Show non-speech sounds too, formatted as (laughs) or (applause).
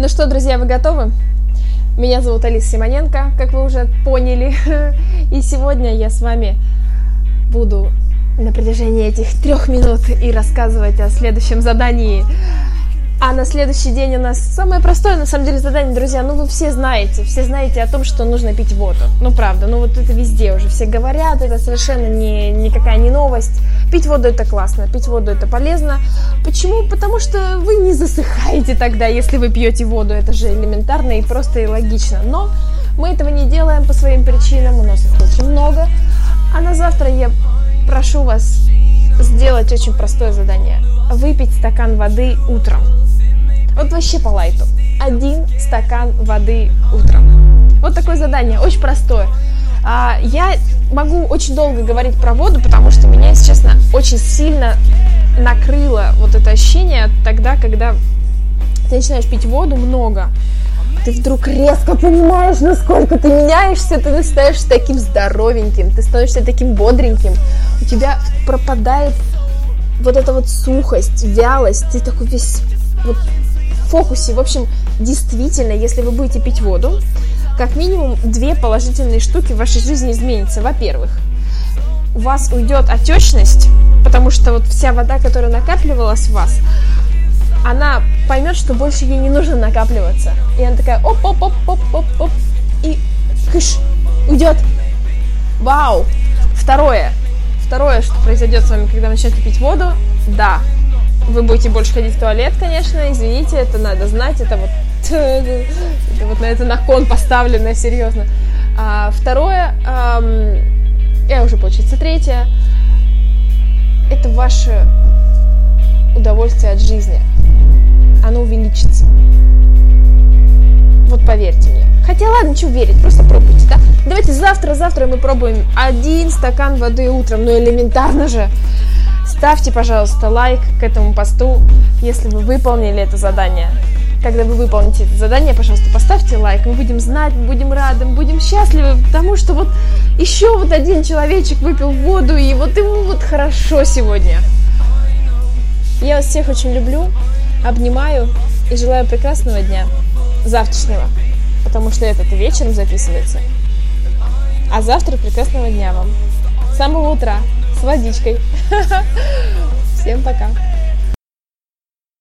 Ну что, друзья, вы готовы? Меня зовут Алиса Симоненко, как вы уже поняли. (laughs) И сегодня я с вами буду на протяжении этих трех минут и рассказывать о следующем задании. А на следующий день у нас самое простое, на самом деле, задание, друзья. Ну, вы все знаете, все знаете о том, что нужно пить воду. Ну, правда, ну вот это везде уже все говорят, это совершенно не, никакая не новость. Пить воду это классно, пить воду это полезно. Почему? Потому что вы не засыхаете тогда, если вы пьете воду. Это же элементарно и просто и логично. Но мы этого не делаем по своим причинам, у нас их очень много. А на завтра я прошу вас сделать очень простое задание. Выпить стакан воды утром. Вот вообще по лайту. Один стакан воды утром. Вот такое задание, очень простое. А, я могу очень долго говорить про воду, потому что меня, если честно, очень сильно накрыло вот это ощущение тогда, когда ты начинаешь пить воду много, ты вдруг резко понимаешь, насколько ты меняешься, ты становишься таким здоровеньким, ты становишься таким бодреньким, у тебя пропадает вот эта вот сухость, вялость, ты такой весь вот фокусе. В общем, действительно, если вы будете пить воду, как минимум две положительные штуки в вашей жизни изменятся. Во-первых, у вас уйдет отечность, потому что вот вся вода, которая накапливалась в вас, она поймет, что больше ей не нужно накапливаться. И она такая оп-оп-оп-оп-оп-оп, и кыш, уйдет. Вау! Второе. Второе, что произойдет с вами, когда начнете пить воду, да, вы будете больше ходить в туалет, конечно, извините, это надо знать, это вот, (laughs) это вот на это на кон поставлено, серьезно. А второе, эм, я уже, получается, третье, это ваше удовольствие от жизни. Оно увеличится. Вот поверьте мне. Хотя ладно, что верить, просто пробуйте, да? Давайте завтра, завтра мы пробуем один стакан воды утром, ну элементарно же. Ставьте, пожалуйста, лайк к этому посту, если вы выполнили это задание. Когда вы выполните это задание, пожалуйста, поставьте лайк. Мы будем знать, мы будем рады, мы будем счастливы, потому что вот еще вот один человечек выпил воду, и вот ему вот хорошо сегодня. Я вас всех очень люблю, обнимаю и желаю прекрасного дня, завтрашнего, потому что этот вечером записывается. А завтра прекрасного дня вам. С самого утра с водичкой. (laughs) Всем пока.